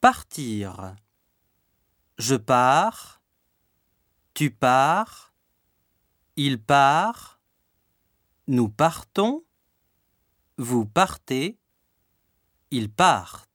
Partir. Je pars. Tu pars. Il part. Nous partons. Vous partez. Ils partent.